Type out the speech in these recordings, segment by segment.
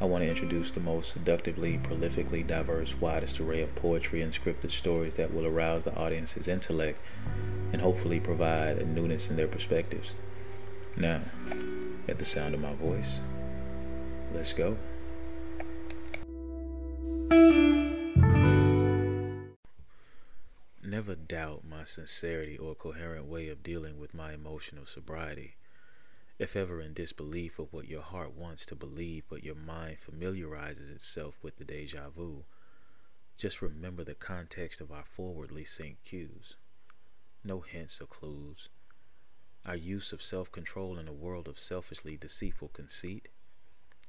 I want to introduce the most seductively, prolifically diverse, widest array of poetry and scripted stories that will arouse the audience's intellect and hopefully provide a newness in their perspectives. Now, at the sound of my voice, let's go. Never doubt my sincerity or coherent way of dealing with my emotional sobriety if ever in disbelief of what your heart wants to believe, but your mind familiarizes itself with the deja vu, just remember the context of our forwardly synced cues. No hints or clues. Our use of self control in a world of selfishly deceitful conceit.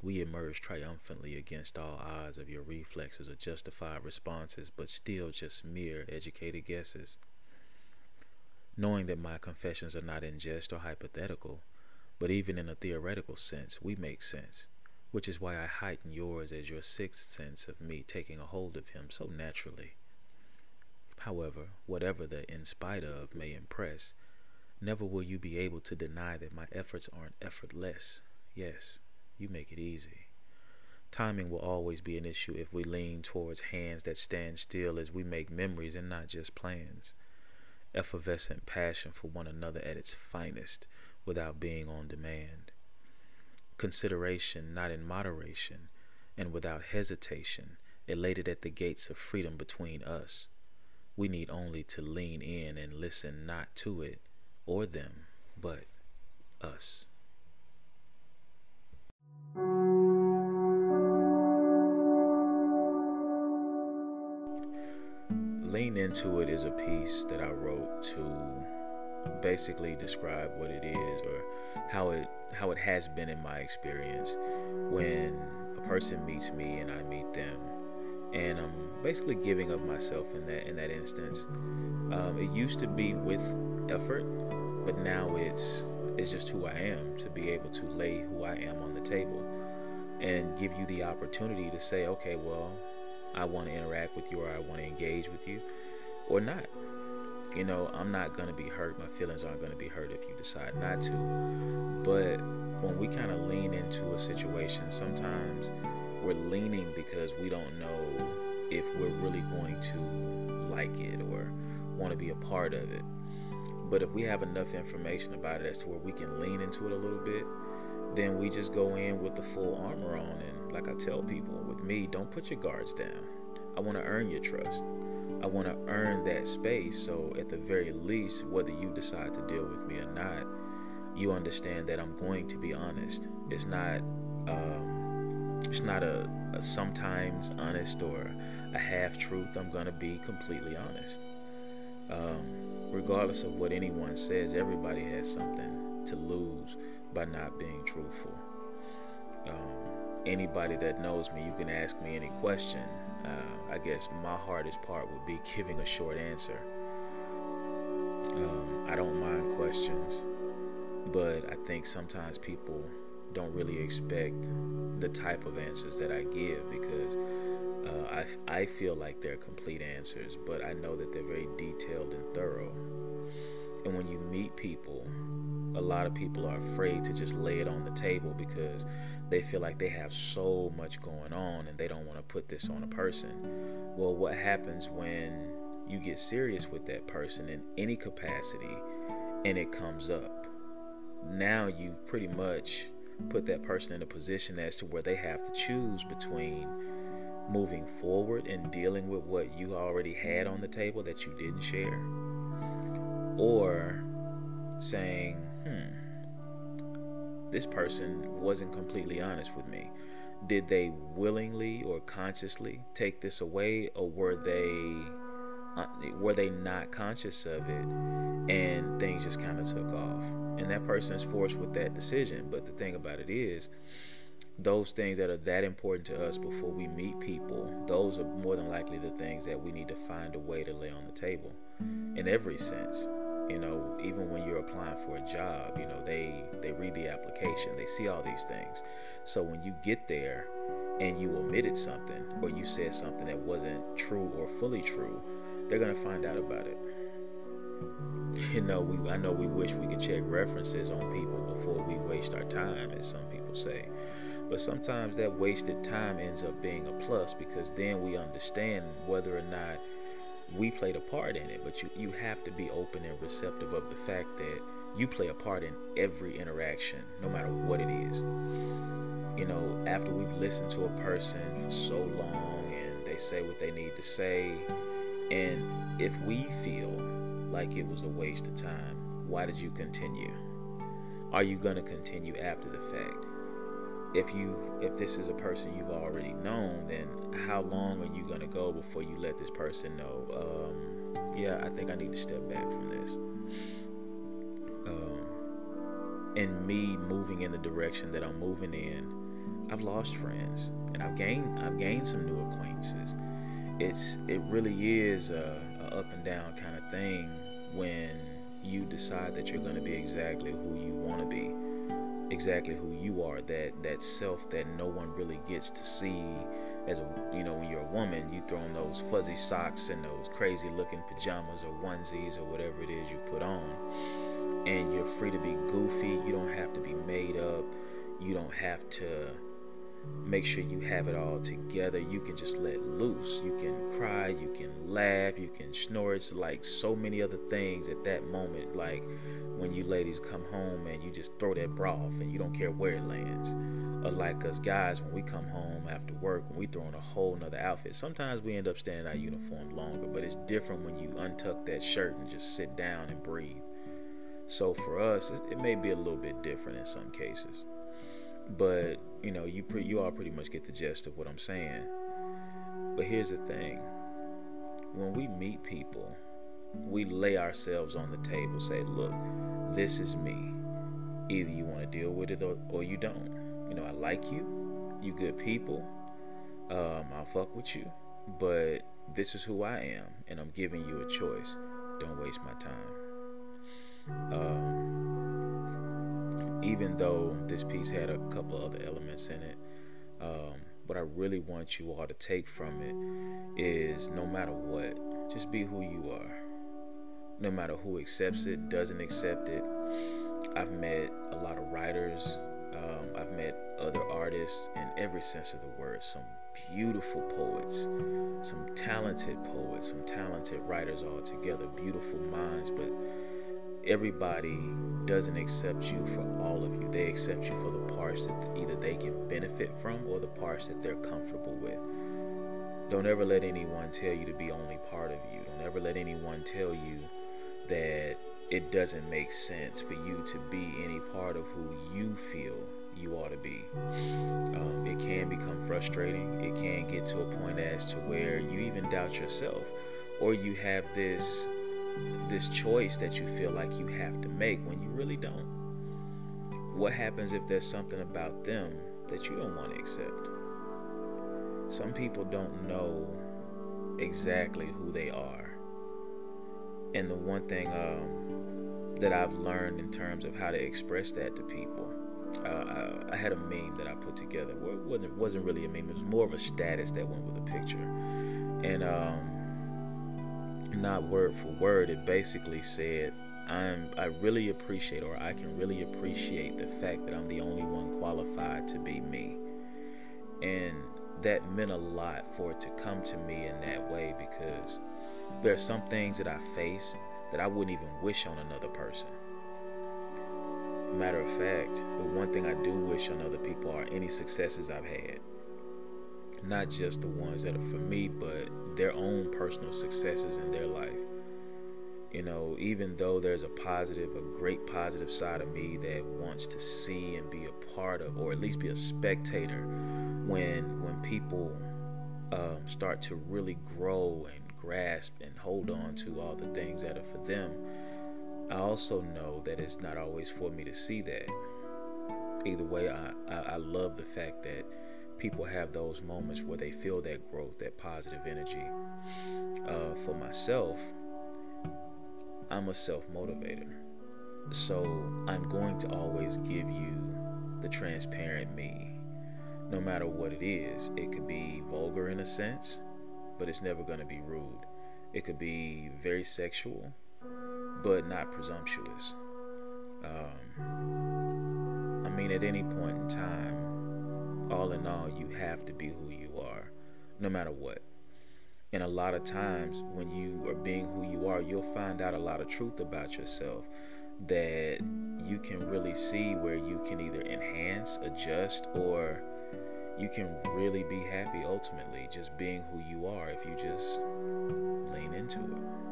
We emerge triumphantly against all odds of your reflexes or justified responses, but still just mere educated guesses. Knowing that my confessions are not in jest or hypothetical, but even in a theoretical sense, we make sense, which is why I heighten yours as your sixth sense of me taking a hold of him so naturally. However, whatever the in spite of may impress, never will you be able to deny that my efforts aren't effortless. Yes, you make it easy. Timing will always be an issue if we lean towards hands that stand still as we make memories and not just plans. Effervescent passion for one another at its finest without being on demand. Consideration not in moderation and without hesitation, elated at the gates of freedom between us. We need only to lean in and listen not to it or them, but us. Lean Into It is a piece that I wrote to basically describe what it is or how it how it has been in my experience when a person meets me and I meet them and I'm basically giving up myself in that in that instance. Um, it used to be with effort, but now it's it's just who I am to be able to lay who I am on the table and give you the opportunity to say, okay, well, I want to interact with you or I want to engage with you or not you know, I'm not going to be hurt. My feelings aren't going to be hurt if you decide not to. But when we kind of lean into a situation, sometimes we're leaning because we don't know if we're really going to like it or want to be a part of it. But if we have enough information about it as to where we can lean into it a little bit, then we just go in with the full armor on. And like I tell people, with me, don't put your guards down. I want to earn your trust. I want to earn that space. So, at the very least, whether you decide to deal with me or not, you understand that I'm going to be honest. It's not, um, it's not a, a sometimes honest or a half truth. I'm going to be completely honest. Um, regardless of what anyone says, everybody has something to lose by not being truthful. Um, anybody that knows me, you can ask me any question uh, I guess my hardest part would be giving a short answer. Um, I don't mind questions, but I think sometimes people don't really expect the type of answers that I give because uh, I, I feel like they're complete answers, but I know that they're very detailed and thorough. And when you meet people, a lot of people are afraid to just lay it on the table because they feel like they have so much going on and they don't want to put this on a person. Well, what happens when you get serious with that person in any capacity and it comes up? Now you pretty much put that person in a position as to where they have to choose between moving forward and dealing with what you already had on the table that you didn't share or saying, hmm, this person wasn't completely honest with me. Did they willingly or consciously take this away, or were they uh, were they not conscious of it, and things just kind of took off? And that person is forced with that decision. But the thing about it is, those things that are that important to us before we meet people, those are more than likely the things that we need to find a way to lay on the table in every sense. You know, even when you're applying for a job, you know, they they read the application, they see all these things. So when you get there and you omitted something or you said something that wasn't true or fully true, they're going to find out about it. You know, we I know we wish we could check references on people before we waste our time as some people say. But sometimes that wasted time ends up being a plus because then we understand whether or not we played a part in it. But you, you have to be open and receptive of the fact that you play a part in every interaction, no matter what it is. You know, after we've listened to a person for so long and they say what they need to say, and if we feel like it was a waste of time, why did you continue? Are you going to continue after the fact? If you if this is a person you've already known then how long are you going to go before you let this person know? Um, yeah i think i need to step back from this. Um, and me moving in the direction that i'm moving in i've lost friends and i've gained i've gained some new acquaintances. It's it really is a, a up and down kind of thing when you decide that you're going to be exactly who you want to be exactly who you are that that self that no one really gets to see as a you know when you're a woman you throw on those fuzzy socks and those crazy looking pajamas or onesies or whatever it is you put on and you're free to be goofy you don't have to be made up you don't have to make sure you have it all together. You can just let loose. You can cry, you can laugh, you can snore. It's like so many other things at that moment. Like when you ladies come home and you just throw that bra off and you don't care where it lands. Or like us guys, when we come home after work, when we throw on a whole nother outfit, sometimes we end up staying in our uniform longer, but it's different when you untuck that shirt and just sit down and breathe. So for us, it may be a little bit different in some cases. But you know, you pre- you all pretty much get the gist of what I'm saying. But here's the thing: when we meet people, we lay ourselves on the table. Say, look, this is me. Either you want to deal with it or, or you don't. You know, I like you. You good people. Um, I'll fuck with you. But this is who I am, and I'm giving you a choice. Don't waste my time. Um, even though this piece had a couple other elements in it, um, what I really want you all to take from it is no matter what, just be who you are. No matter who accepts it, doesn't accept it. I've met a lot of writers, um, I've met other artists in every sense of the word, some beautiful poets, some talented poets, some talented writers all together, beautiful minds, but everybody doesn't accept you for all of you. They accept you for the parts that either they can benefit from or the parts that they're comfortable with. Don't ever let anyone tell you to be only part of you. Don't ever let anyone tell you that it doesn't make sense for you to be any part of who you feel you ought to be. Um, it can become frustrating. It can get to a point as to where you even doubt yourself, or you have this this choice that you feel like you have to make when you really don't. What happens if there's something about them that you don't want to accept? Some people don't know exactly who they are. And the one thing um, that I've learned in terms of how to express that to people, uh, I, I, had a meme that I put together. It wasn't, wasn't really a meme, it was more of a status that went with a picture. And um, not word for word, it basically said, I'm I really appreciate or I can really appreciate the fact that I'm the only one qualified to be me. And that meant a lot for it to come to me in that way because there are some things that I face that I wouldn't even wish on another person. Matter of fact, the one thing I do wish on other people are any successes I've had not just the ones that are for me, but their own personal successes in their life. You know, even though there's a positive, a great positive side of me that wants to see and be a part of, or at least be a spectator, when when people um, start to really grow and grasp and hold on to all the things that are for them, I also know that it's not always for me to see that either way, I, I, I love the fact that people have those moments where they feel that growth, that positive energy. Uh, for myself, I'm a self motivator. So I'm going to always give you the transparent me, no matter what it is. It could be vulgar in a sense, but it's never going to be rude. It could be very sexual, but not presumptuous. Um, I mean, at any point in time, all in all, you have to be who you are, no matter what. And a lot of times, when you are being who you are, you'll find out a lot of truth about yourself that you can really see where you can either enhance, adjust, or you can really be happy ultimately just being who you are if you just lean into it.